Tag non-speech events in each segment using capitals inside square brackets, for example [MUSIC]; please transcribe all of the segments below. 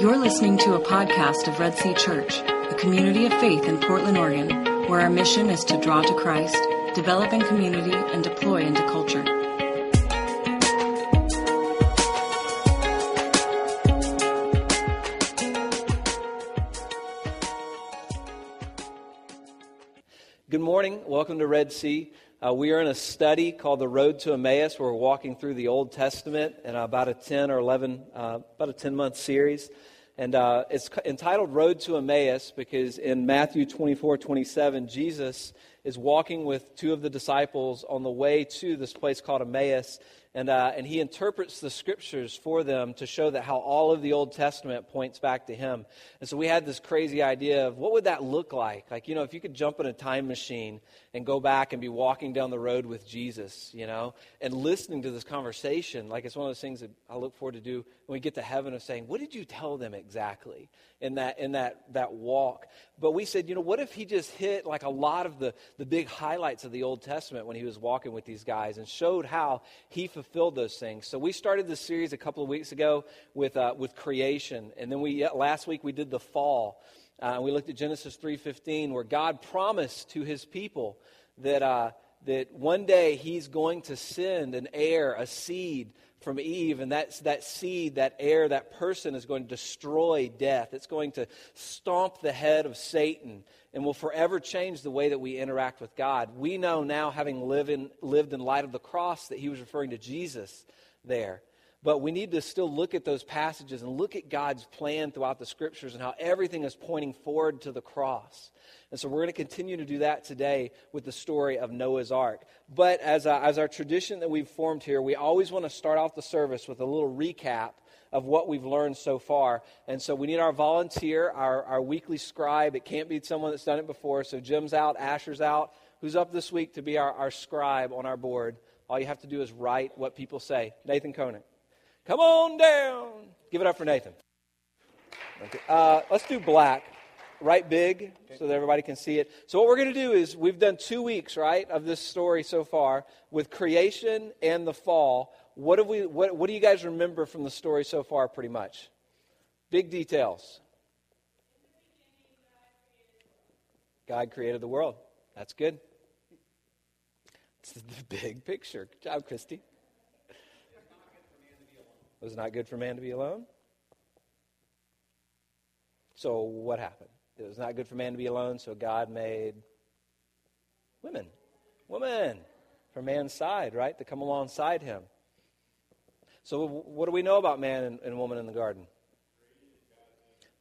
You're listening to a podcast of Red Sea Church, a community of faith in Portland, Oregon, where our mission is to draw to Christ, develop in community, and deploy into culture. Good morning. Welcome to Red Sea. Uh, we are in a study called The Road to Emmaus. Where we're walking through the Old Testament in about a 10 or 11, uh, about a 10 month series. And uh, it's entitled Road to Emmaus because in Matthew 24 27, Jesus is walking with two of the disciples on the way to this place called Emmaus. And, uh, and he interprets the scriptures for them to show that how all of the Old Testament points back to him. And so we had this crazy idea of what would that look like? Like, you know, if you could jump in a time machine and go back and be walking down the road with Jesus, you know, and listening to this conversation. Like, it's one of those things that I look forward to do when we get to heaven of saying, what did you tell them exactly in that, in that, that walk? But we said, you know, what if he just hit like a lot of the, the big highlights of the Old Testament when he was walking with these guys and showed how he fulfilled those things. So we started this series a couple of weeks ago with, uh, with creation. And then we, last week we did the fall. Uh, we looked at Genesis 3.15 where God promised to his people that, uh, that one day he's going to send an heir, a seed from Eve, and that's that seed, that heir, that person is going to destroy death. It's going to stomp the head of Satan and will forever change the way that we interact with God. We know now, having in, lived in light of the cross, that he was referring to Jesus there. But we need to still look at those passages and look at God's plan throughout the scriptures and how everything is pointing forward to the cross. And so we're going to continue to do that today with the story of Noah's Ark. But as, uh, as our tradition that we've formed here, we always want to start off the service with a little recap of what we've learned so far. And so we need our volunteer, our, our weekly scribe. It can't be someone that's done it before. So Jim's out, Asher's out. Who's up this week to be our, our scribe on our board? All you have to do is write what people say. Nathan Koenig. Come on down. Give it up for Nathan. Okay. Uh, let's do black. Write big so that everybody can see it. So, what we're going to do is we've done two weeks, right, of this story so far with creation and the fall. What, have we, what, what do you guys remember from the story so far, pretty much? Big details. God created the world. That's good. It's the big picture. Good job, Christy. It was not good for man to be alone. So what happened? It was not good for man to be alone, so God made women. Women from man's side, right? To come alongside him. So what do we know about man and, and woman in the garden?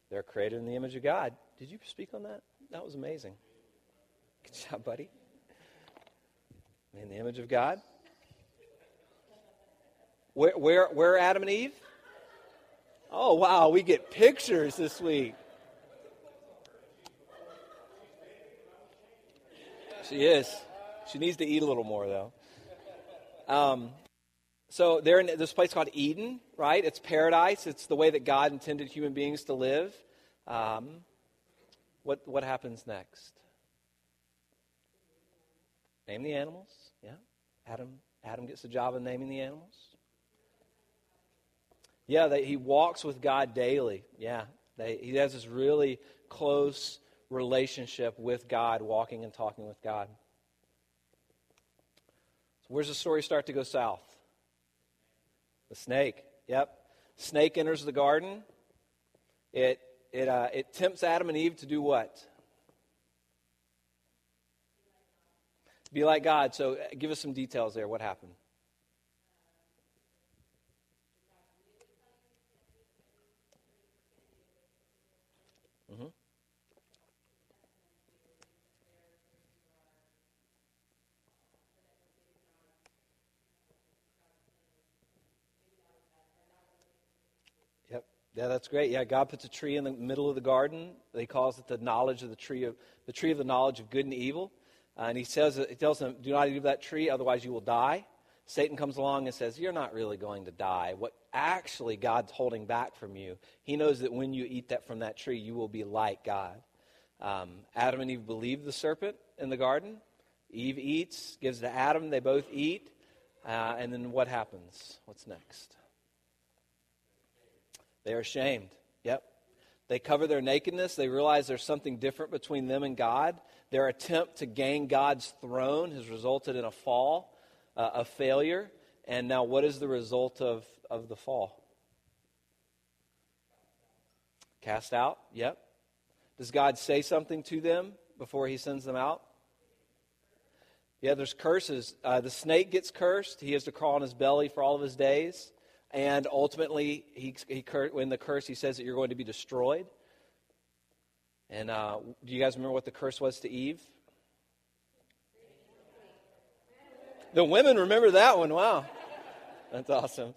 They're created in the image of God. Did you speak on that? That was amazing. Good job, buddy. In the image of God. Where, where, where Adam and Eve? Oh, wow, we get pictures this week. She is. She needs to eat a little more, though. Um, so they're in this place called Eden, right? It's paradise. It's the way that God intended human beings to live. Um, what, what happens next? Name the animals. Yeah. Adam, Adam gets the job of naming the animals. Yeah, he walks with God daily. Yeah, he has this really close relationship with God, walking and talking with God. So where's the story start to go south? The snake. Yep. Snake enters the garden. It, it, uh, it tempts Adam and Eve to do what? Be like God. So uh, give us some details there. What happened? Yeah, that's great. Yeah, God puts a tree in the middle of the garden. He calls it the knowledge of the tree of the tree of the knowledge of good and evil. Uh, and he says, he tells them, "Do not eat of that tree, otherwise you will die." Satan comes along and says, "You're not really going to die. What actually God's holding back from you? He knows that when you eat that from that tree, you will be like God." Um, Adam and Eve believe the serpent in the garden. Eve eats, gives to Adam. They both eat, uh, and then what happens? What's next? They are ashamed. Yep. They cover their nakedness. They realize there's something different between them and God. Their attempt to gain God's throne has resulted in a fall, uh, a failure. And now, what is the result of, of the fall? Cast out? Yep. Does God say something to them before he sends them out? Yeah, there's curses. Uh, the snake gets cursed. He has to crawl on his belly for all of his days. And ultimately, he, he when the curse, he says that you're going to be destroyed. And uh, do you guys remember what the curse was to Eve? The women remember that one. Wow. That's awesome.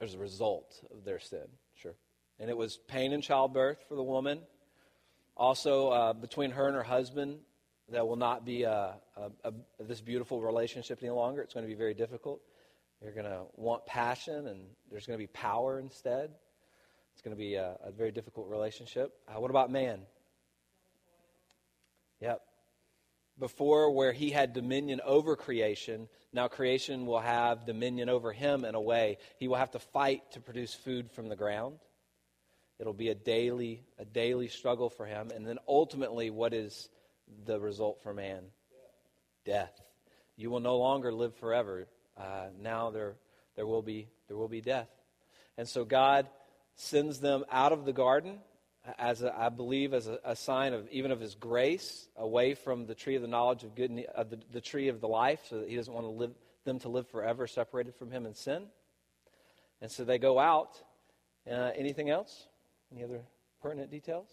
As a result of their sin, sure. And it was pain in childbirth for the woman. Also, uh, between her and her husband, that will not be a, a, a, this beautiful relationship any longer. It's going to be very difficult. You're going to want passion, and there's going to be power instead. It's going to be a, a very difficult relationship. Uh, what about man? Yep. Before, where he had dominion over creation, now creation will have dominion over him in a way. He will have to fight to produce food from the ground. It'll be a daily, a daily struggle for him. And then ultimately, what is the result for man? Death. You will no longer live forever. Uh, now there, there, will be, there will be death. And so God sends them out of the garden as a, I believe as a, a, sign of even of his grace away from the tree of the knowledge of good uh, the, the tree of the life so that he doesn't want to live them to live forever separated from him in sin and so they go out uh, anything else any other pertinent details?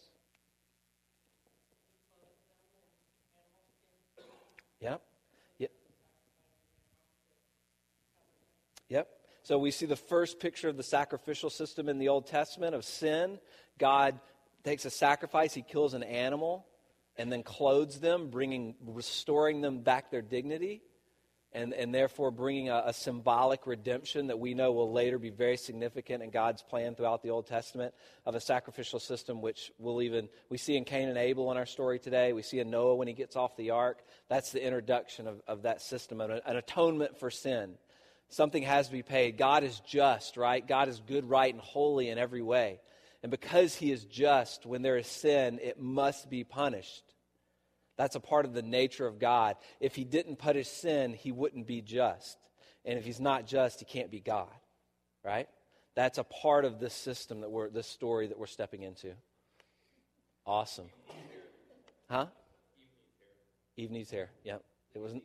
Yep. Yep. Yep. So we see the first picture of the sacrificial system in the old testament of sin. God takes a sacrifice, he kills an animal, and then clothes them, bringing, restoring them back their dignity, and, and therefore bringing a, a symbolic redemption that we know will later be very significant in God's plan throughout the Old Testament of a sacrificial system, which we'll even, we see in Cain and Abel in our story today. We see in Noah when he gets off the ark. That's the introduction of, of that system, an, an atonement for sin. Something has to be paid. God is just, right? God is good, right, and holy in every way. And because he is just, when there is sin, it must be punished. That's a part of the nature of God. If he didn't punish sin, he wouldn't be just. And if he's not just, he can't be God. Right? That's a part of this system that we're, this story that we're stepping into. Awesome. Huh? Eve needs hair. Yep. It wasn't.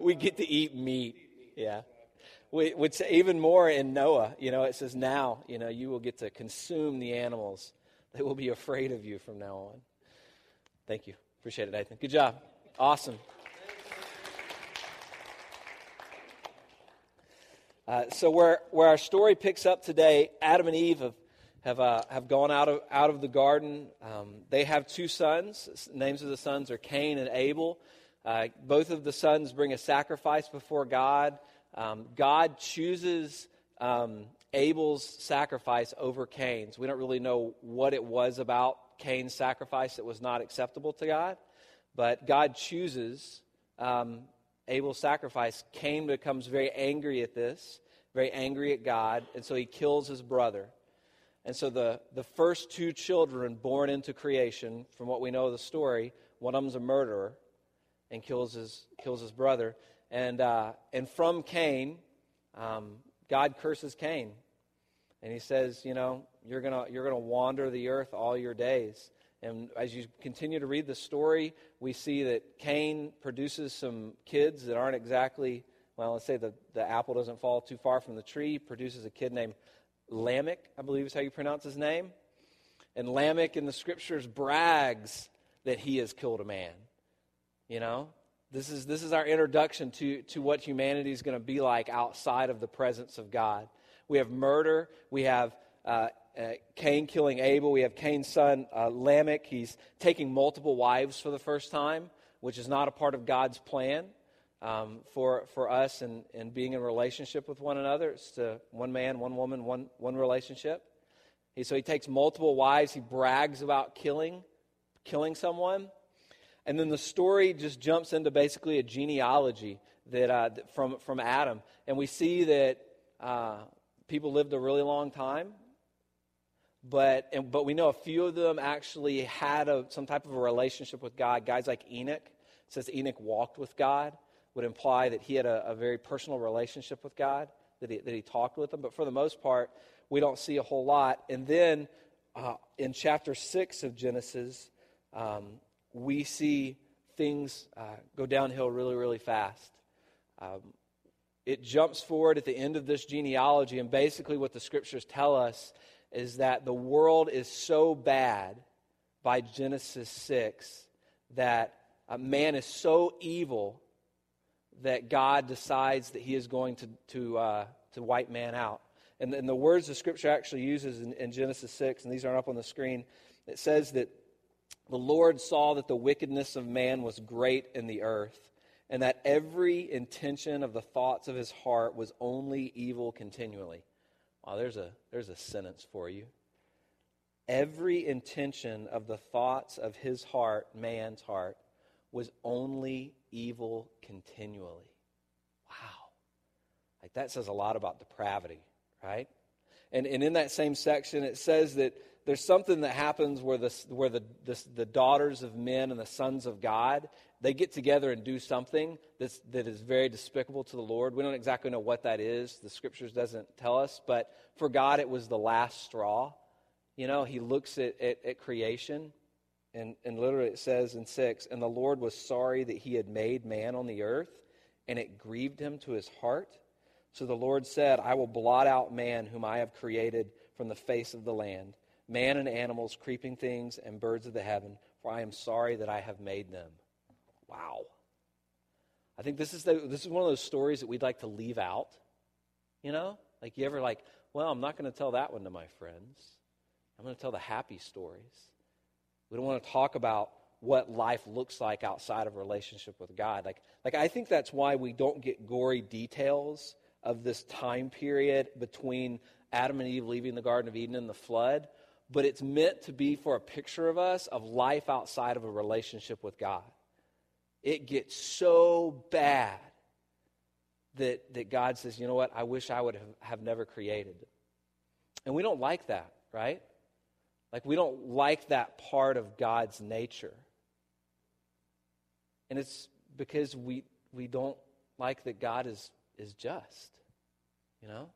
we get to eat meat. Yeah would say even more in Noah. You know, it says, now, you know, you will get to consume the animals. [LAUGHS] They will be afraid of you from now on. Thank you. Appreciate it, Nathan. Good job. Awesome. Uh, so where, where our story picks up today, Adam and Eve have, have, uh, have gone out of, out of the garden. Um, they have two sons. Names of the sons are Cain and Abel. Uh, both of the sons bring a sacrifice before God. Um, God chooses um, Abel's sacrifice over Cain's. We don't really know what it was about Cain's sacrifice that was not acceptable to God, but God chooses um, Abel's sacrifice. Cain becomes very angry at this, very angry at God, and so he kills his brother. And so the, the first two children born into creation, from what we know of the story, one of them's a murderer and kills his, kills his brother. And, uh, and from Cain, um, God curses Cain. And he says, you know, you're going you're going to wander the earth all your days. And as you continue to read the story, we see that Cain produces some kids that aren't exactly, well, let's say the, the apple doesn't fall too far from the tree, produces a kid named Lamech, I believe is how you pronounce his name. And Lamech in the scriptures brags that he has killed a man. You know? This is, this is our introduction to, to what humanity is going to be like outside of the presence of God. We have murder. We have uh, uh, Cain killing Abel. We have Cain's son, uh, Lamech. He's taking multiple wives for the first time, which is not a part of God's plan um, for, for us and, and being in relationship with one another. It's to one man, one woman, one, one relationship. He, so he takes multiple wives. He brags about killing, killing someone. And then the story just jumps into basically a genealogy that, uh, from, from Adam. And we see that uh, people lived a really long time. But, and, but we know a few of them actually had a, some type of a relationship with God. Guys like Enoch, says Enoch walked with God, would imply that he had a, a very personal relationship with God, that he, that he talked with him. But for the most part, we don't see a whole lot. And then uh, in chapter 6 of Genesis, um, we see things uh, go downhill really, really fast. Um, it jumps forward at the end of this genealogy, and basically, what the scriptures tell us is that the world is so bad by Genesis 6 that a man is so evil that God decides that he is going to, to, uh, to wipe man out. And, and, the words the scripture actually uses in, in Genesis 6, and these aren't up on the screen, it says that the Lord saw that the wickedness of man was great in the earth, and that every intention of the thoughts of his heart was only evil continually. Wow, there's a, there's a sentence for you. Every intention of the thoughts of his heart, man's heart, was only evil continually. Wow. Like that says a lot about depravity, right? And, and in that same section, it says that there's something that happens where, the, where the, the, the daughters of men and the sons of God, they get together and do something that's, that is very despicable to the Lord. We don't exactly know what that is. The scriptures doesn't tell us. But for God, it was the last straw. You know, he looks at, at, at creation and, and literally it says in 6 And the Lord was sorry that he had made man on the earth, and it grieved him to his heart. So the Lord said, I will blot out man whom I have created from the face of the land, man and animals, creeping things, and birds of the heaven, for I am sorry that I have made them. Wow. I think this is, the, this is one of those stories that we'd like to leave out. You know? Like you ever like, well, I'm not going to tell that one to my friends. I'm going to tell the happy stories. We don't want to talk about what life looks like outside of a relationship with God. Like, like I think that's why we don't get gory details of this time period between Adam and Eve leaving the Garden of Eden and the flood, but it's meant to be for a picture of us of life outside of a relationship with God. It gets so bad that, that God says, you know what, I wish I would have, have never created. And we don't like that, right? Like, we don't like that part of God's nature. And it's because we, we don't like that God is, is just. You know?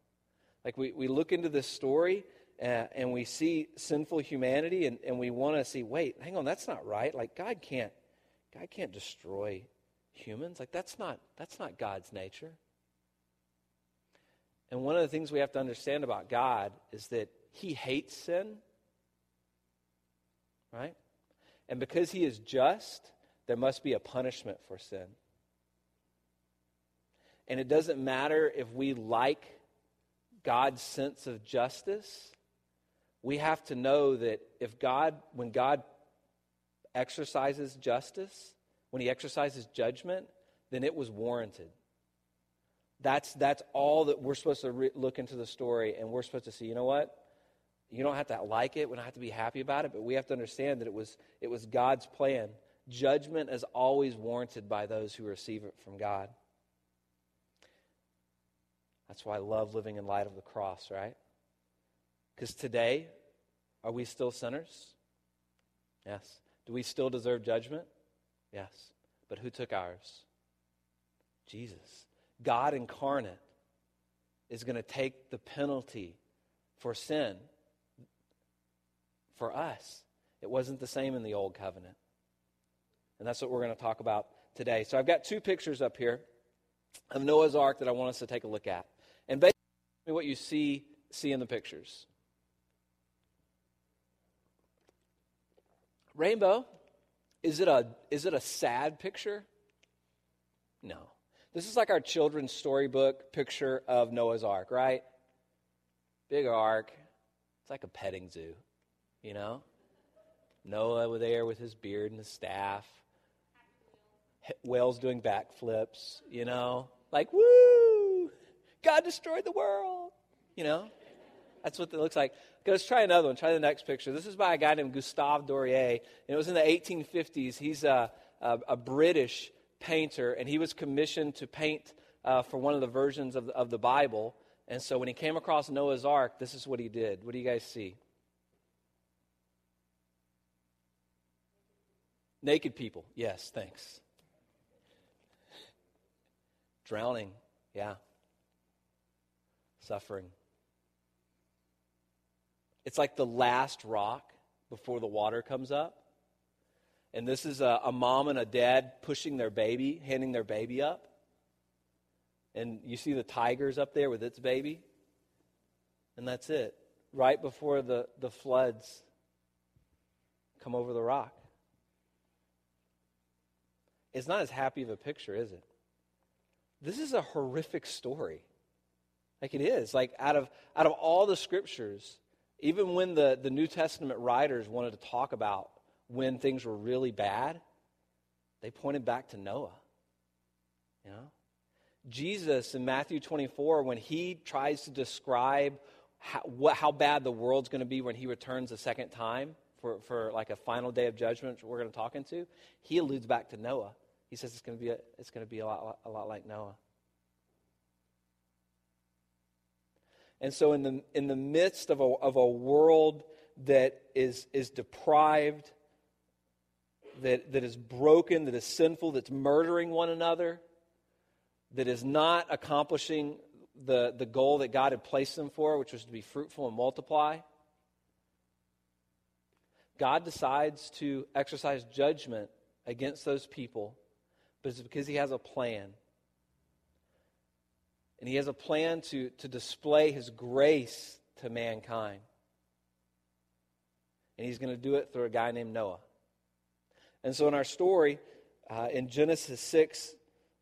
Like, we, we look into this story uh, and we see sinful humanity and, and we want to see, wait, hang on, that's not right. Like, God can't, God can't destroy humans. Like, that's not, that's not God's nature. And one of the things we have to understand about God is that He hates sin right? And because he is just, there must be a punishment for sin. And it doesn't matter if we like God's sense of justice. We have to know that if God, when God exercises justice, when he exercises judgment, then it was warranted. That's, that's all that we're supposed to re- look into the story, and we're supposed to see, you know what? You don't have to like it. We don't have to be happy about it, but we have to understand that it was, it was God's plan. Judgment is always warranted by those who receive it from God. That's why I love living in light of the cross, right? Because today, are we still sinners? Yes. Do we still deserve judgment? Yes. But who took ours? Jesus. God incarnate is going to take the penalty for sin for us. It wasn't the same in the old covenant. And that's what we're going to talk about today. So I've got two pictures up here of Noah's Ark that I want us to take a look at. And basically, what you see, see in the pictures. Rainbow, is it a, is it a sad picture? No. This is like our children's storybook picture of Noah's Ark, right? Big ark. It's like a petting zoo you know? Noah there with his beard and his staff. Whales doing backflips, you know? Like, woo! God destroyed the world, you know? That's what it looks like. Okay, let's try another one. Try the next picture. This is by a guy named Gustave Doré, and it was in the 1850s. He's a, a, a British painter, and he was commissioned to paint uh, for one of the versions of the, of the Bible. And so when he came across Noah's Ark, this is what he did. What do you guys see? Naked people. Yes, thanks. Drowning. Yeah. Suffering. It's like the last rock before the water comes up. And this is a, a, mom and a dad pushing their baby, handing their baby up. And you see the tigers up there with its baby. And that's it. Right before the, the floods come over the rock. It's not as happy of a picture, is it? This is a horrific story. Like it is. Like out of out of all the scriptures, even when the, the New Testament writers wanted to talk about when things were really bad, they pointed back to Noah. You know? Jesus in Matthew 24, when he tries to describe how, what, how bad the world's going to be when he returns a second time for, for like a final day of judgment, we're going to talk into, he alludes back to Noah. He says it's going to be it's going to be a lot, a lot like Noah. And so, in the, in the midst of a, of a world that is, is deprived, that, that is broken, that is sinful, that's murdering one another, that is not accomplishing the, the goal that God had placed them for, which was to be fruitful and multiply, God decides to exercise judgment against those people, but it's because He has a plan. And He has a plan to, to display His grace to mankind. And He's going to do it through a guy named Noah. And so in our story, uh, in Genesis 6,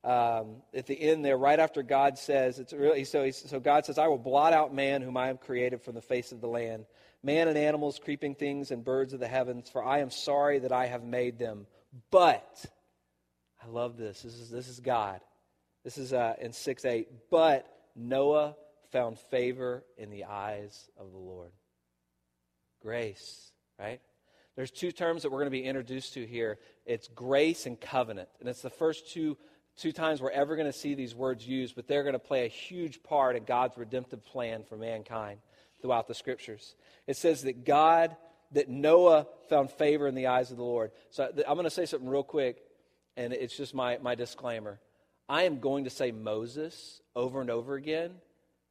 um, at the end there, right after God says, it's really, so, so God says, I will blot out man whom I have created from the face of the land, man and animals, creeping things, and birds of the heavens, for I am sorry that I have made them. But, I love this. This is, this is God. This is uh, in 6 8. But Noah found favor in the eyes of the Lord. Grace, right? There's two terms that we're going to be introduced to here it's grace and covenant. And it's the first two two times we're ever going to see these words used, but they're going to play a huge part in God's redemptive plan for mankind throughout the scriptures. It says that God, that Noah found favor in the eyes of the Lord. So I'm going to say something real quick, and it's just my, my disclaimer. I am going to say Moses over and over again,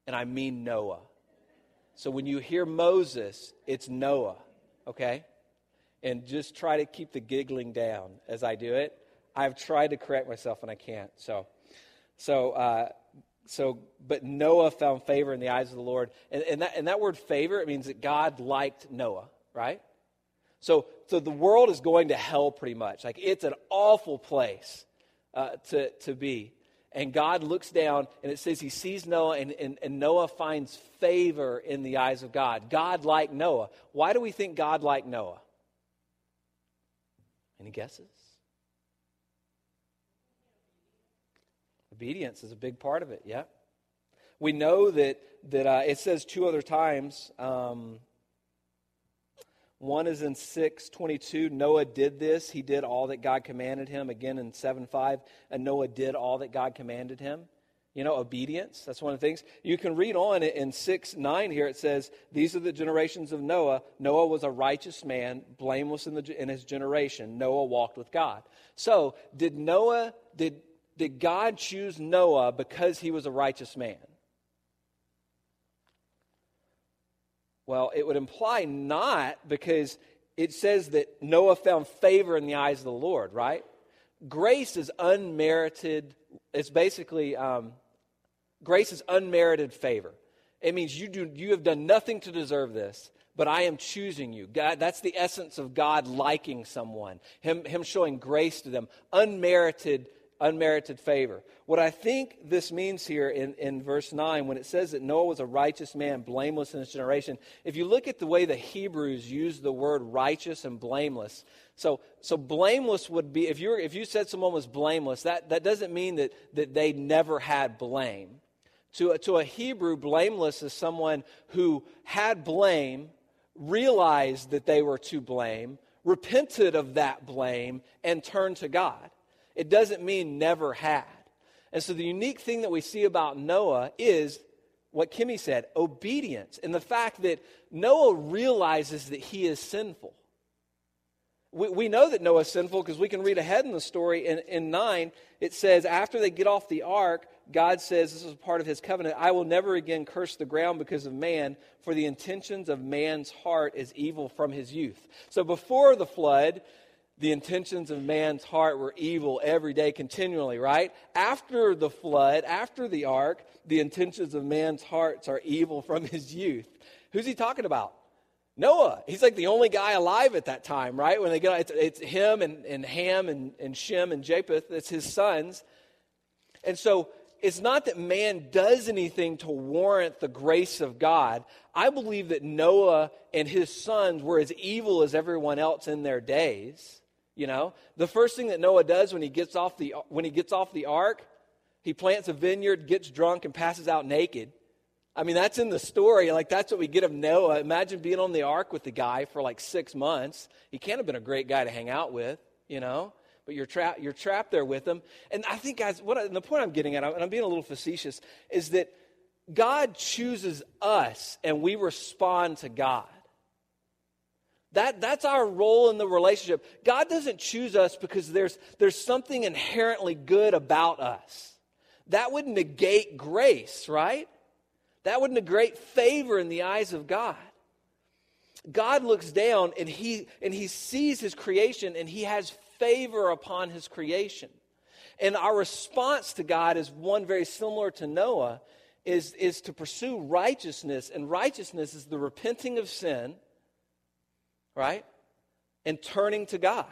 and I mean Noah. So when you hear Moses, it's Noah, okay? And just try to keep the giggling down as I do it. I've tried to correct myself and I can't. So, so, uh, so, but Noah found favor in the eyes of the Lord. And, and, that, and that word favor, it means that God liked Noah, right? So, so the world is going to hell pretty much. Like it's an awful place uh, to, to be. And God looks down and it says he sees Noah and, and, and Noah finds favor in the eyes of God. God liked Noah. Why do we think God liked Noah? Any guesses? Obedience is a big part of it, yeah. We know that, that uh, it says two other times. Um, one is in 622. Noah did this. He did all that God commanded him. Again in 7 5. And Noah did all that God commanded him. You know, obedience. That's one of the things. You can read on in 6 9 here. It says, These are the generations of Noah. Noah was a righteous man, blameless in, the, in his generation. Noah walked with God. So, did Noah, did, did God choose Noah because he was a righteous man? Well, it would imply not because it says that Noah found favor in the eyes of the Lord, right? Grace is unmerited. It's basically um, grace is unmerited favor. It means you do you have done nothing to deserve this, but I am choosing you. God, that's the essence of God liking someone, him, him showing grace to them, unmerited unmerited favor. What I think this means here in, in verse 9, when it says that Noah was a righteous man, blameless in his generation, if you look at the way the Hebrews use the word righteous and blameless, so, so blameless would be, if, you if you said someone was blameless, that, that doesn't mean that, that they never had blame. To a, to a Hebrew, blameless is someone who had blame, realized that they were to blame, repented of that blame and turned to God. It doesn't mean never had. And so the unique thing that we see about Noah is what Kimmy said obedience, and the fact that Noah realizes that he is sinful. We, we know that Noah's sinful because we can read ahead in the story. In, in 9, it says, After they get off the ark, God says, This is part of his covenant, I will never again curse the ground because of man, for the intentions of man's heart is evil from his youth. So before the flood, the intentions of man's heart were evil every day, continually, right? After the flood, after the ark, the intentions of man's hearts are evil from his youth. Who's he talking about? Noah. He's like the only guy alive at that time, right? When they get, it's, it's him and, and Ham and, and Shem and Japheth. It's his sons. And so it's not that man does anything to warrant the grace of God. I believe that Noah and his sons were as evil as everyone else in their days. You know, the first thing that Noah does when he gets off the when he gets off the ark, he plants a vineyard, gets drunk, and passes out naked. I mean, that's in the story. Like that's what we get of Noah. Imagine being on the ark with the guy for like six months. He can't have been a great guy to hang out with, you know. But you're trapped. You're trapped there with him. And I think, guys, what I, the point I'm getting at, and I'm being a little facetious, is that God chooses us, and we respond to God. That, that's our role in the relationship. God doesn't choose us because there's, there's something inherently good about us. That would negate grace, right? That would negate favor in the eyes of God. God looks down and he, and he sees his creation and he has favor upon his creation. And our response to God is one very similar to Noah is, is to pursue righteousness. And righteousness is the repenting of sin right? And turning to God.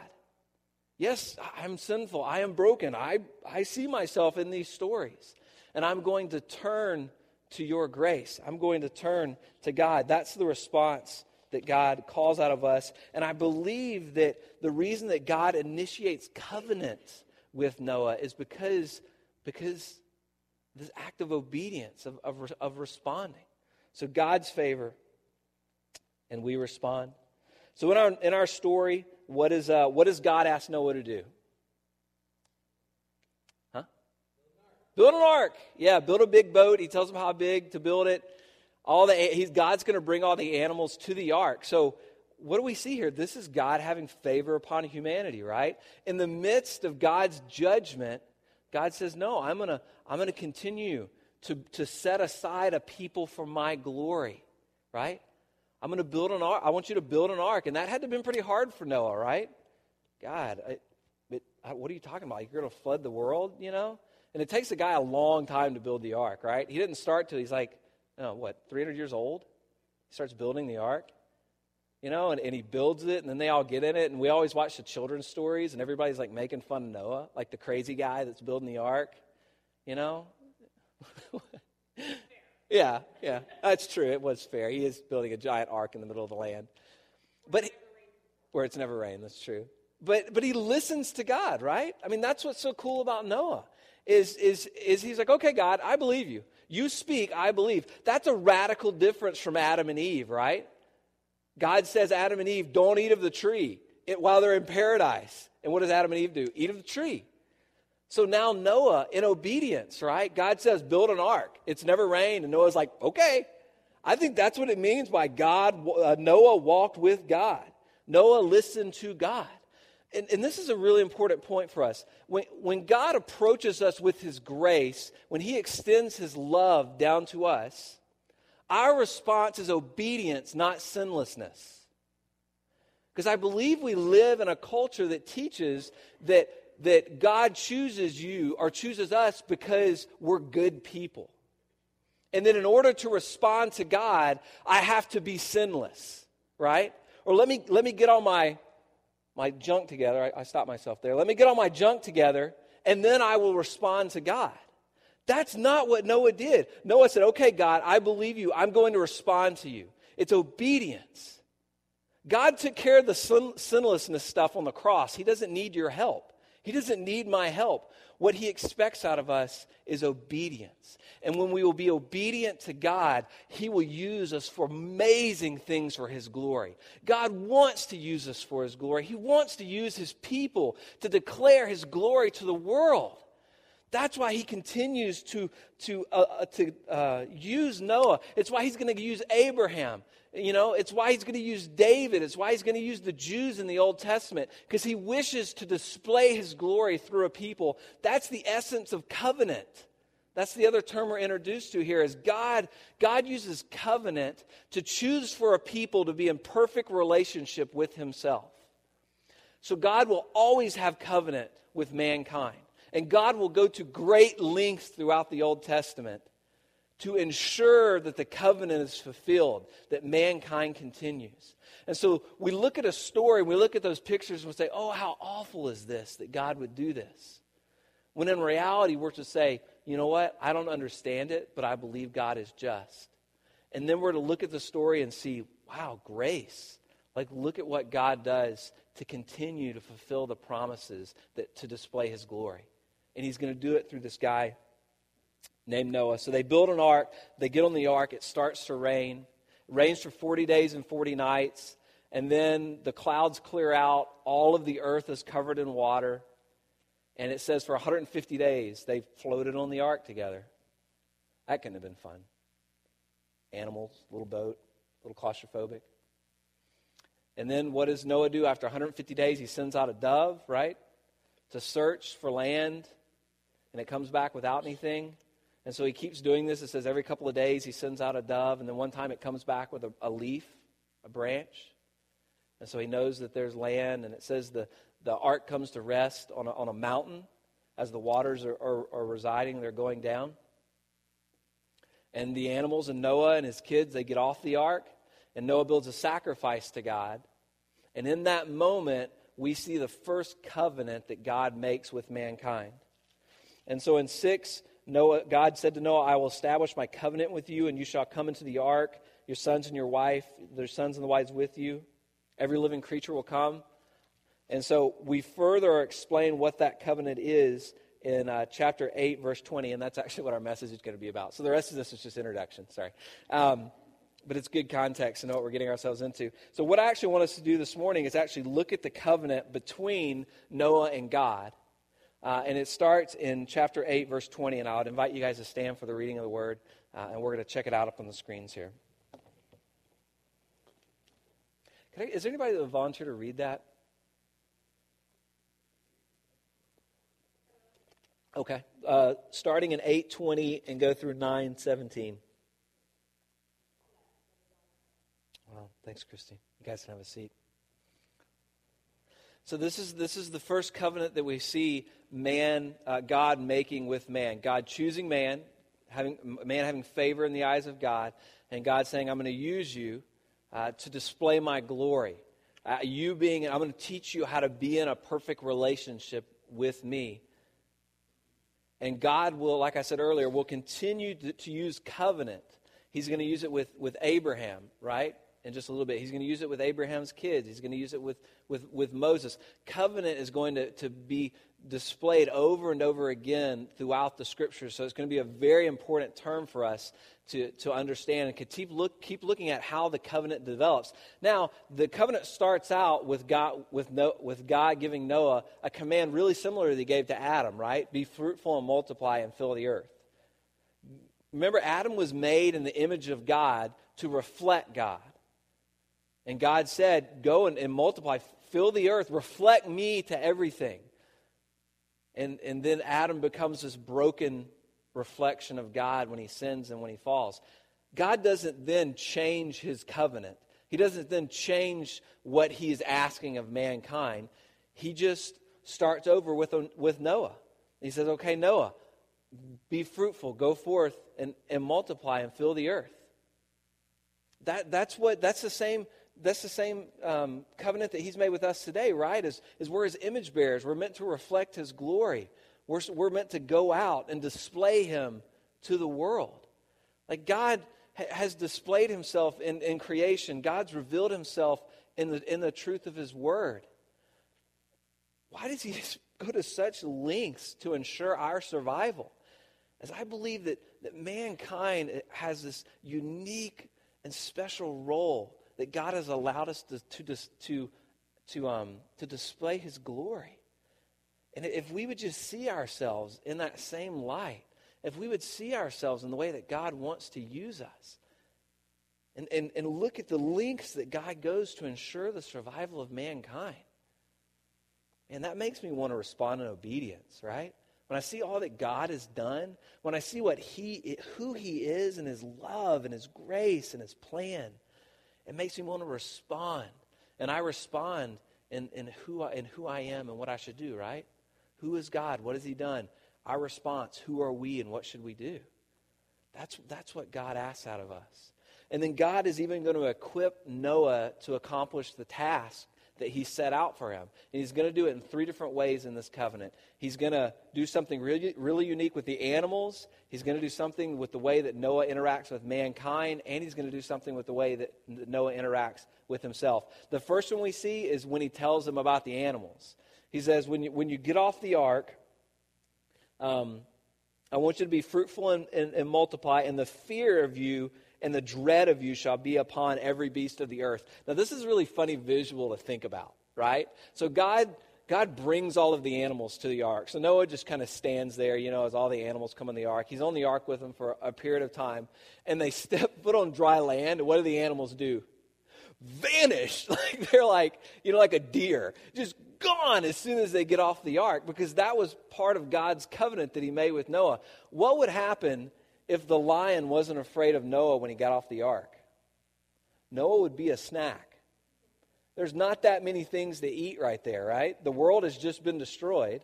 Yes, I'm sinful. I am broken. I, I see myself in these stories. And I'm going to turn to your grace. I'm going to turn to God. That's the response that God calls out of us. And I believe that the reason that God initiates covenant with Noah is because, because this act of obedience, of, of, of responding. So God's favor, and we respond. So in our, in our story, what, is, uh, what does God ask Noah to do? Huh? Build an ark. Yeah, build a big boat. He tells him how big to build it. All the he's, God's going to bring all the animals to the ark. So what do we see here? This is God having favor upon humanity, right? In the midst of God's judgment, God says, No, I'm going to I'm going to continue to, to set aside a people for my glory, right? I'm going to build an ark. I want you to build an ark. And that had to have been pretty hard for Noah, right? God, I, but what are you talking about? You're going to flood the world, you know? And it takes a guy a long time to build the ark, right? He didn't start till he's like, know, what, 300 years old? He starts building the ark, you know, and, and he builds it, and then they all get in it. And we always watch the children's stories, and everybody's like making fun of Noah, like the crazy guy that's building the ark, you know? [LAUGHS] Yeah, yeah, that's true. It was fair. He is building a giant ark in the middle of the land, but where it's never rained. That's true. But but he listens to God, right? I mean, that's what's so cool about Noah. Is is is he's like, okay, God, I believe you. You speak, I believe. That's a radical difference from Adam and Eve, right? God says, Adam and Eve, don't eat of the tree while they're in paradise. And what does Adam and Eve do? Eat of the tree. So now Noah, in obedience, right? God says, build an ark. It's never rained. And Noah's like, okay. I think that's what it means by God. Uh, Noah walked with God. Noah listened to God. And, and, this is a really important point for us. When, when God approaches us with his grace, when he extends his love down to us, our response is obedience, not sinlessness. Because I believe we live in a culture that teaches that that God chooses you or chooses us because we're good people. And then in order to respond to God, I have to be sinless, right? Or let me let me get all my my junk together. I, I stopped myself there. Let me get all my junk together, and then I will respond to God. That's not what Noah did. Noah said, Okay, God, I believe you. I'm going to respond to you. It's obedience. God took care of the sin- sinlessness stuff on the cross. He doesn't need your help. He doesn't need my help. What he expects out of us is obedience. And when we will be obedient to God, he will use us for amazing things for his glory. God wants to use us for his glory. He wants to use his people to declare his glory to the world. That's why he continues to, to, uh, uh to uh, use Noah. It's why he's going to use Abraham. You know, it's why he's going to use David. It's why he's going to use the Jews in the Old Testament, because he wishes to display his glory through a people. That's the essence of covenant. That's the other term we're introduced to here is God, God uses covenant to choose for a people to be in perfect relationship with himself. So God will always have covenant with mankind. And God will go to great lengths throughout the Old Testament to ensure that the covenant is fulfilled, that mankind continues. And so we look at a story, we look at those pictures and we say, oh, how awful is this that God would do this? When in reality, we're to say, you know what? I don't understand it, but I believe God is just. And then we're to look at the story and see, wow, grace. Like, look at what God does to continue to fulfill the promises that to display his glory and he's going to do it through this guy named Noah. So they build an ark, they get on the ark, it starts to rain. It rains for 40 days and 40 nights, and then the clouds clear out, all of the earth is covered in water. And it says for 150 days they floated on the ark together. That couldn't have been fun. Animals, little boat, little claustrophobic. And then what does Noah do after 150 days? He sends out a dove, right? To search for land and it comes back without anything. And so he keeps doing this. It says every couple of days he sends out a dove, and then one time it comes back with a, a leaf, a branch. And so he knows that there's land, and it says the, the ark comes to rest on a, on a mountain as the waters are, are, are residing, they're going down. And the animals and Noah and his kids, they get off the ark, and Noah builds a sacrifice to God. And in that moment, we see the first covenant that God makes with mankind. And so in 6, Noah, God said to Noah, I will establish my covenant with you, and you shall come into the ark, your sons and your wife, their sons and the wives with you. Every living creature will come. And so we further explain what that covenant is in uh, chapter 8, verse 20, and that's actually what our message is going to be about. So the rest of this is just introduction, sorry. Um, but it's good context to know what we're getting ourselves into. So, what I actually want us to do this morning is actually look at the covenant between Noah and God uh, and it starts in chapter 8, verse 20. And I would invite you guys to stand for the reading of the word. Uh, and we're going to check it out up on the screens here. I, is there anybody that would volunteer to read that? Okay. Uh, starting in 820 and go through 917. Well, thanks, Christy. You guys can have a seat. So this is this is the first covenant that we see man, uh, God making with man. God choosing man, having man having favor in the eyes of God, and God saying, "I'm going to use you uh, to display my glory." Uh, you being, I'm going to teach you how to be in a perfect relationship with me. And God will, like I said earlier, will continue to, to use covenant. He's going to use it with, with Abraham, right? In just a little bit. He's going to use it with Abraham's kids. He's going to use it with, with, with Moses. Covenant is going to, to be displayed over and over again throughout the scriptures. So it's going to be a very important term for us to, to understand and keep, look, keep looking at how the covenant develops. Now, the covenant starts out with God, with, no, with God giving Noah a command really similar to he gave to Adam, right? Be fruitful and multiply and fill the earth. Remember, Adam was made in the image of God to reflect God. And God said, Go and, and multiply, fill the earth, reflect me to everything. And, and then Adam becomes this broken reflection of God when he sins and when he falls. God doesn't then change his covenant. He doesn't then change what he's asking of mankind. He just starts over with, with Noah. He says, Okay, Noah, be fruitful, go forth and, and multiply and fill the earth. That, that's, what, that's the same that's the same um, covenant that he's made with us today, right? Is, is we're his image bearers. We're meant to reflect his glory. We're, we're meant to go out and display him to the world. Like God ha- has displayed himself in, in creation, God's revealed himself in the, in the truth of his word. Why does he [LAUGHS] go to such lengths to ensure our survival. As I believe that, that mankind has this unique and special role that God has allowed us to, to, to, to, um, to display His glory. And if we would just see ourselves in that same light, if we would see ourselves in the way that God wants to use us, and, and, and look at the lengths that God goes to ensure the survival of mankind. And that makes me want to respond in obedience, right? When I see all that God has done, when I see what he, who He is and His love and His grace and His plan, it makes me want to respond. And I respond in, in, who I, in who I am and what I should do, right? Who is God? What has He done? Our response, who are we and what should we do? That's, that's what God asks out of us. And then God is even going to equip Noah to accomplish the task that he set out for him. And he's going to do it in three different ways in this covenant. He's going to do something really, really unique with the animals. He's going to do something with the way that Noah interacts with mankind. And he's going to do something with the way that Noah interacts with himself. The first one we see is when he tells them about the animals. He says, when you, when you get off the ark, um, I want you to be fruitful and, and, and multiply, and the fear of you and the dread of you shall be upon every beast of the earth. Now, this is a really funny visual to think about, right? So, God. God brings all of the animals to the ark. So Noah just kind of stands there, you know, as all the animals come in the ark. He's on the ark with them for a period of time. And they [LAUGHS] step foot on dry land. And what do the animals do? Vanish. [LAUGHS] Like they're like, you know, like a deer. Just gone as soon as they get off the ark because that was part of God's covenant that he made with Noah. What would happen if the lion wasn't afraid of Noah when he got off the ark? Noah would be a snack. There's not that many things to eat right there, right? The world has just been destroyed.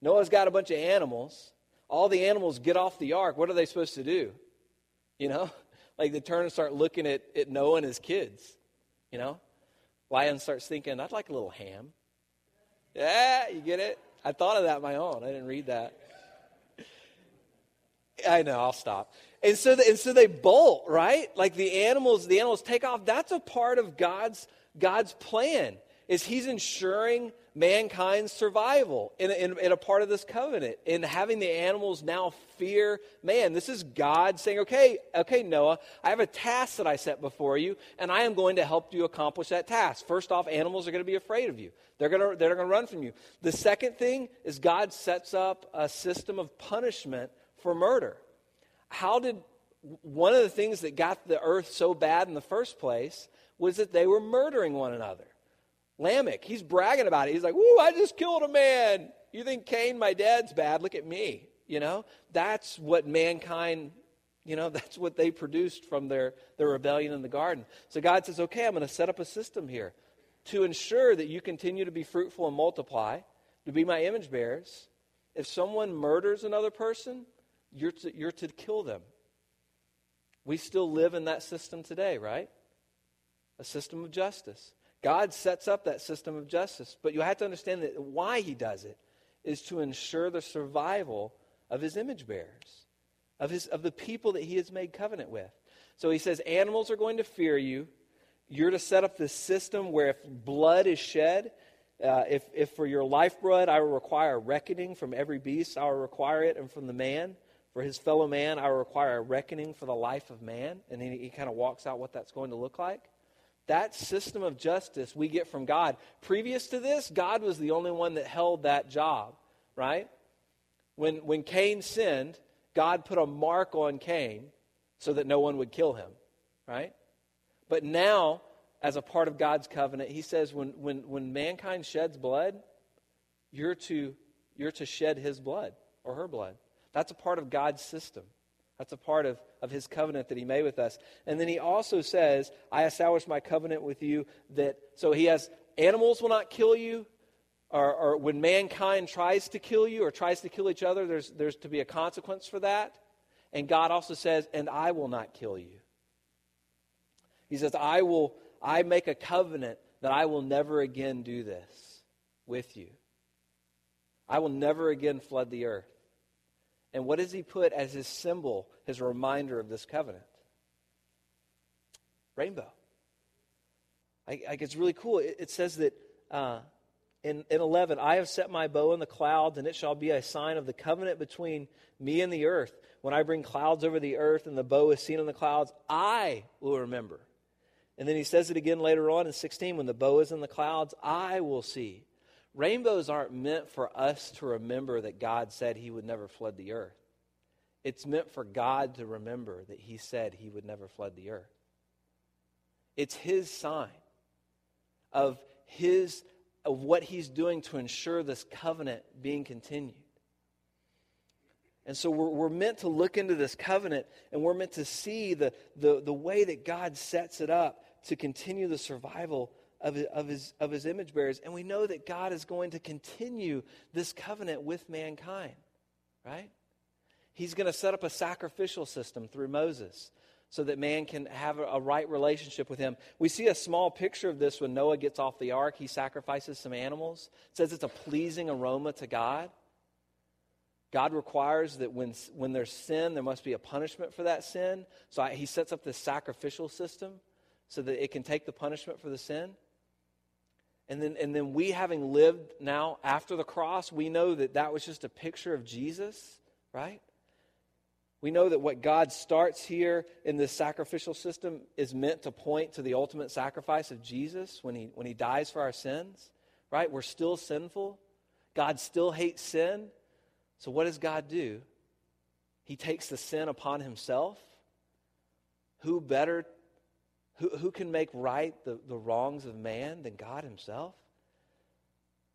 Noah's got a bunch of animals. All the animals get off the ark. What are they supposed to do? You know? [LAUGHS] Like they turn and start looking at, at Noah and his kids. You know? Lion starts thinking, I'd like a little ham. Yeah, you get it? I thought of that my own. I didn't read that. I know, I'll stop. And so, the, and so they bolt, right? Like the animals, the animals take off. That's a part of God's, God's plan, is he's ensuring mankind's survival in, in, in, a part of this covenant. In having the animals now fear man. This is God saying, okay, okay, Noah, I have a task that I set before you, and I am going to help you accomplish that task. First off, animals are going to be afraid of you. They're going to, they're going to run from you. The second thing is God sets up a system of punishment for murder. How did one of the things that got the earth so bad in the first place was that they were murdering one another. Lamech, he's bragging about it. He's like, Woo, I just killed a man. You think Cain, my dad's bad? Look at me. You know, that's what mankind, you know, [LAUGHS] that's what they produced from their, their rebellion in the garden. So God says, Okay, I'm going to set up a system here to ensure that you continue to be fruitful and multiply, to be my image bearers. If someone murders another person, you're to, you're to kill them. We still live in that system today, right? A system of justice. God sets up that system of justice, but you have to understand that why he does it is to ensure the survival of his image bearers, of, his, of the people that he has made covenant with. So he says, Animals are going to fear you. You're to set up this system where if blood is shed, uh, if, if for your lifeblood I will require reckoning from every beast, I will require it, and from the man. For his fellow man, I require a reckoning for the life of man. And he, he kind of walks out what that's going to look like. That system of justice we get from God. Previous to this, God was the only one that held that job, right? When, when Cain sinned, God put a mark on Cain so that no one would kill him, right? But now, as a part of God's covenant, he says when, when, when mankind sheds blood, you're to, you're to shed his blood or her blood. That's a part of God's system. That's a part of, of his covenant that he made with us. And then he also says, I establish my covenant with you that, so he has, animals will not kill you, or, or when mankind tries to kill you or tries to kill each other, there's, there's to be a consequence for that. And God also says, and I will not kill you. He says, I will, I make a covenant that I will never again do this with you. I will never again flood the earth. And what does he put as his symbol, his reminder of this covenant? Rainbow. I, I it's really cool. It, it says that uh, in, in 11, I have set my bow in the clouds, and it shall be a sign of the covenant between me and the earth. When I bring clouds over the earth and the bow is seen in the clouds, I will remember. And then he says it again later on in 16, when the bow is in the clouds, I will see. Rainbows aren't meant for us to remember that God said he would never flood the earth. It's meant for God to remember that he said he would never flood the earth. It's his sign of his of what he's doing to ensure this covenant being continued. And so we're, we're meant to look into this covenant and we're meant to see the, the, the way that God sets it up to continue the survival of, of, his, of his image bearers. And we know that God is going to continue this covenant with mankind, right? He's going to set up a sacrificial system through Moses so that man can have a, right relationship with him. We see a small picture of this when Noah gets off the ark. He sacrifices some animals. It says it's a pleasing aroma to God. God requires that when, when there's sin, there must be a punishment for that sin. So I, he sets up this sacrificial system so that it can take the punishment for the sin. And then, and then we, having lived now after the cross, we know that that was just a picture of Jesus, right? We know that what God starts here in this sacrificial system is meant to point to the ultimate sacrifice of Jesus when he, when he dies for our sins, right? We're still sinful. God still hates sin. So, what does God do? He takes the sin upon himself. Who better, who, who can make right the, the wrongs of man than God himself?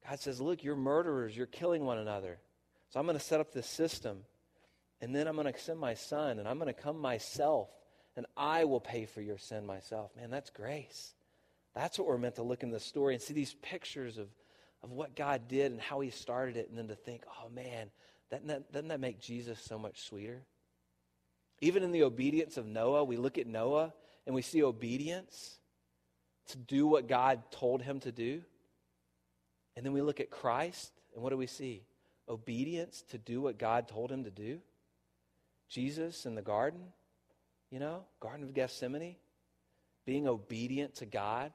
God says, Look, you're murderers, you're killing one another. So, I'm going to set up this system and then I'm going to send my son, and I'm going to come myself, and I will pay for your sin myself. Man, that's grace. That's what we're meant to look in the story and see these pictures of, of what God did and how he started it, and then to think, oh man, doesn't that, doesn't that make Jesus so much sweeter? Even in the obedience of Noah, we look at Noah and we see obedience to do what God told him to do. And then we look at Christ, and what do we see? Obedience to do what God told him to do. Jesus in the garden, you know, Garden of Gethsemane, being obedient to God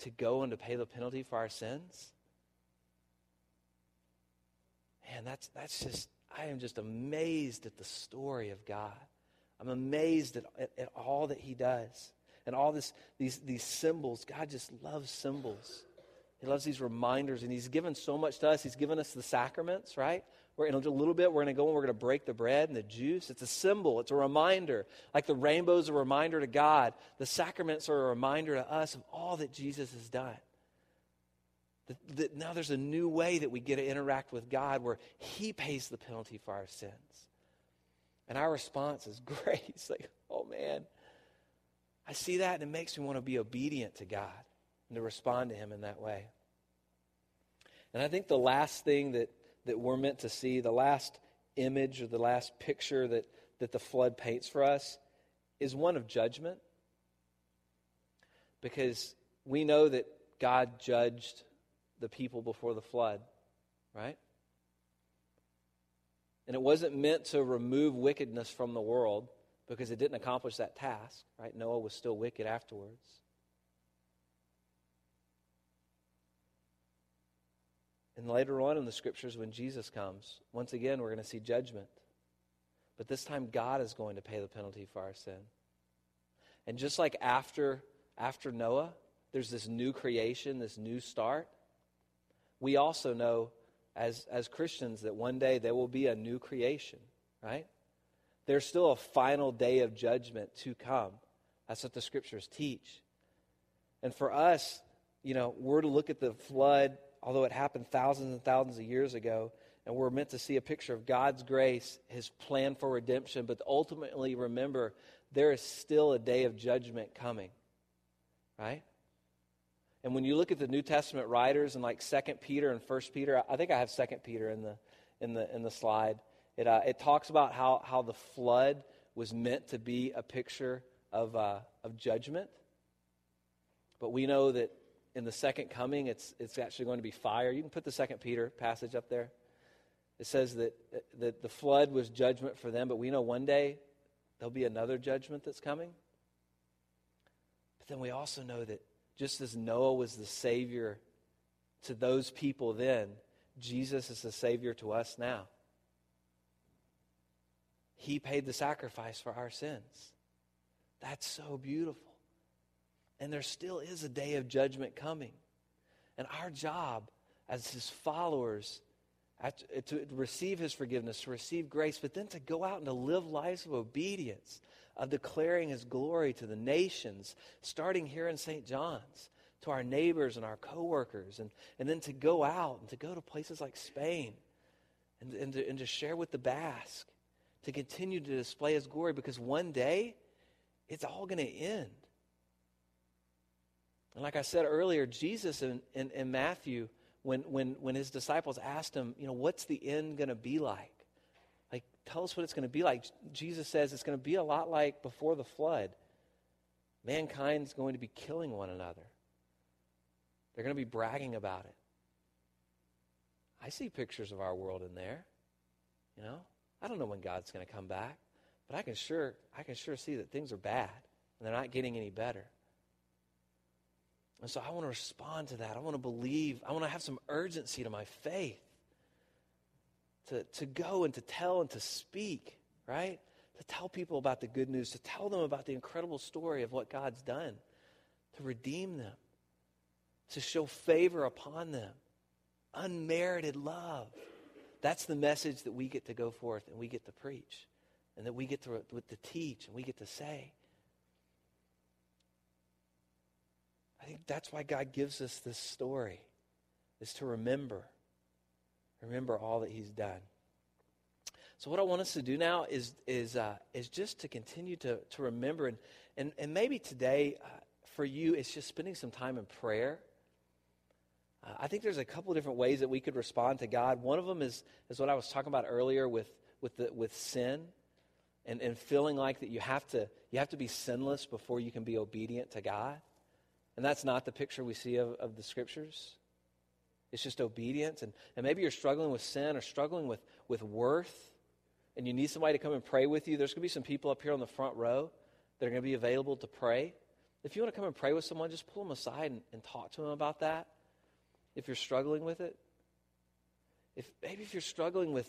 to go and to pay the penalty for our sins. Man, that's, that's just, I am just amazed at the story of God. I'm amazed at, at, at all that He does and all this, these, these symbols. God just loves symbols. He loves these reminders, and He's given so much to us. He's given us the sacraments, right? We're in a little bit, we're going to go and we're going to break the bread and the juice. It's a symbol, it's a reminder. Like the rainbow is a reminder to God, the sacraments are a reminder to us of all that Jesus has done. That, now there's a new way that we get to interact with God where He pays the penalty for our sins. And our response is [LAUGHS] grace. Like, oh man, I see that and it makes me want to be obedient to God and to respond to Him in that way. And I think the last thing that that we're meant to see, the last image or the last picture that, that the flood paints for us, is one of judgment. Because we know that God judged the people before the flood, right? And it wasn't meant to remove wickedness from the world because it didn't accomplish that task, right? Noah was still wicked afterwards. And later on in the scriptures, when Jesus comes, once again, we're going to see judgment. But this time, God is going to pay the penalty for our sin. And just like after, after Noah, there's this new creation, this new start, we also know as, as Christians that one day there will be a new creation, right? There's still a final day of judgment to come. That's what the scriptures teach. And for us, you know, we're to look at the flood although it happened thousands and thousands of years ago, and we're meant to see a picture of God's grace, His plan for redemption, but ultimately remember there is still a day of judgment coming, right? And when you look at the New Testament writers and like Second Peter and First Peter, I think I have Second Peter in the in the in the slide. It uh, it talks about how how the flood was meant to be a picture of uh, of judgment, but we know that in the second coming, it's, it's actually going to be fire. You can put the second Peter passage up there. It says that, that the flood was judgment for them, but we know one day there'll be another judgment that's coming. But then we also know that just as Noah was the Savior to those people then, Jesus is the Savior to us now. He paid the sacrifice for our sins. That's so beautiful. And there still is a day of judgment coming. And our job as His followers to receive His forgiveness, to receive grace, but then to go out and to live lives of obedience, of declaring His glory to the nations, starting here in St. John's, to our neighbors and our coworkers, and, and then to go out and to go to places like Spain and, and, to, and to share with the Basque, to continue to display His glory, because one day it's all going to end. And like I said earlier, Jesus in, in, in Matthew, when, when, when his disciples asked him, you know, what's the end going to be like? Tell us what it's going to be like. Jesus says it's going to be a lot like before the flood. Mankind's going to be killing one another. They're going to be bragging about it. I see pictures of our world in there. You know, I don't know when God's going to come back, but I can sure I can sure see that things are bad and they're not getting any better. And so I want to respond to that. I want to believe. I want to have some urgency to my faith. To, to go and to tell and to speak, right? To tell people about the good news, to tell them about the incredible story of what God's done, to redeem them, to show favor upon them, unmerited love. That's the message that we get to go forth and we get to preach, and that we get to, to teach and we get to say. I think that's why God gives us this story, is to remember. Remember all that He's done. So what I want us to do now is is uh, is just to continue to to remember and and and maybe today uh, for you it's just spending some time in prayer. Uh, I think there's a couple of different ways that we could respond to God. One of them is is what I was talking about earlier with with the, with sin, and and feeling like that you have to you have to be sinless before you can be obedient to God. And that's not the picture we see of, of the scriptures. It's just obedience. And, and maybe you're struggling with sin or struggling with, with worth, and you need somebody to come and pray with you. There's going to be some people up here on the front row that are going to be available to pray. If you want to come and pray with someone, just pull them aside and, and talk to them about that. If you're struggling with it, if maybe if you're struggling with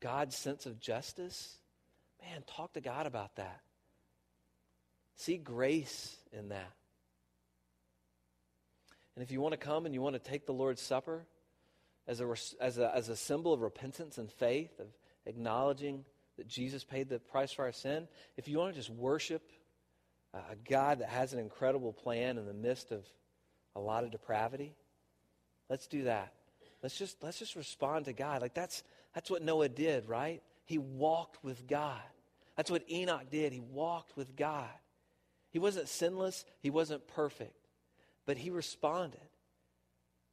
God's sense of justice, man, talk to God about that. See grace in that. And if you want to come and you want to take the Lord's Supper as a, as a, as a symbol of repentance and faith, of acknowledging that Jesus paid the price for our sin, if you want to just worship a God that has an incredible plan in the midst of a lot of depravity, let's do that. Let's just, let's just respond to God. Like that's, that's what Noah did, right? He walked with God. That's what Enoch did. He walked with God. He wasn't sinless, he wasn't perfect. But he responded.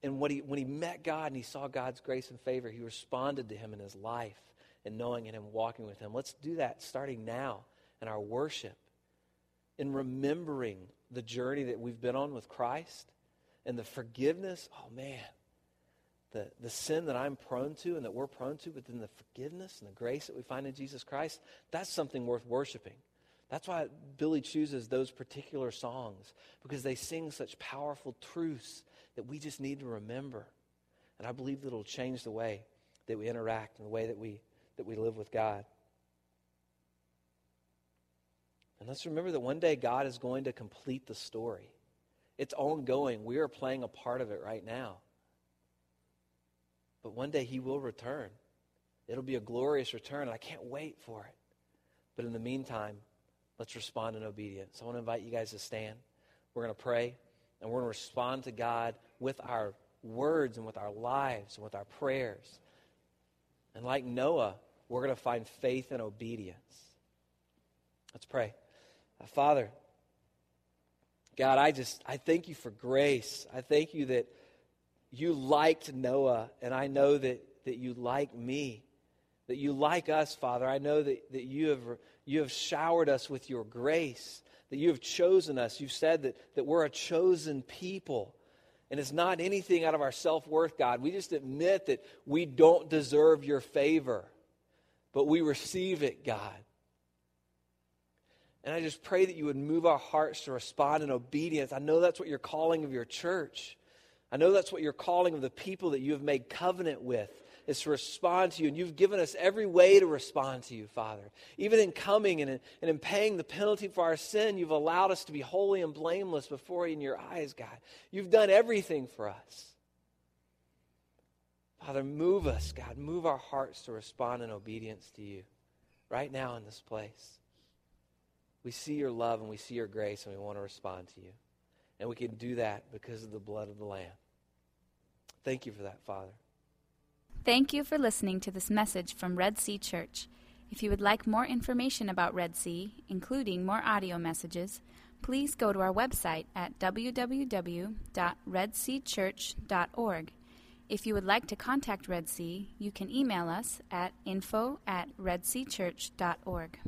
And when he, when he met God and he saw God's grace and favor, he responded to him in his life and knowing and him walking with him. Let's do that starting now in our worship, in remembering the journey that we've been on with Christ and the forgiveness. Oh, man. The, the sin that I'm prone to and that we're prone to, but then the forgiveness and the grace that we find in Jesus Christ, that's something worth worshiping. That's why Billy chooses those particular songs, because they sing such powerful truths that we just need to remember. And I believe that it'll change the way that we interact and the way that we, that we live with God. And let's remember that one day God is going to complete the story. It's ongoing. We are playing a part of it right now. But one day He will return. It'll be a glorious return, and I can't wait for it. But in the meantime, Let's respond in obedience. I want to invite you guys to stand. We're going to pray, and we're going to respond to God with our words and with our lives and with our prayers. And like Noah, we're going to find faith and obedience. Let's pray. Uh, Father, God, I just I thank you for grace. I thank you that you liked Noah, and I know that, that you like me that you like us, Father. I know that, that you, have, you have showered us with your grace, that you have chosen us. You've said that, that we're a chosen people. And it's not anything out of our self worth, God. We just admit that we don't deserve your favor, but we receive it, God. And I just pray that you would move our hearts to respond in obedience. I know that's what you're calling of your church. I know that's what you're calling of the people that you have made covenant with is to respond to you. And you've given us every way to respond to you, Father. Even in coming and in, and in paying the penalty for our sin, you've allowed us to be holy and blameless before you in your eyes, God. You've done everything for us. Father, move us, God. Move our hearts to respond in obedience to you right now in this place. We see your love and we see your grace and we want to respond to you. And we can do that because of the blood of the Lamb. Thank you for that, Father. Thank you for listening to this message from Red Sea Church. If you would like more information about Red Sea, including more audio messages, please go to our website at www.redseachurch.org. If you would like to contact Red Sea, you can email us at info at redseachurch.org.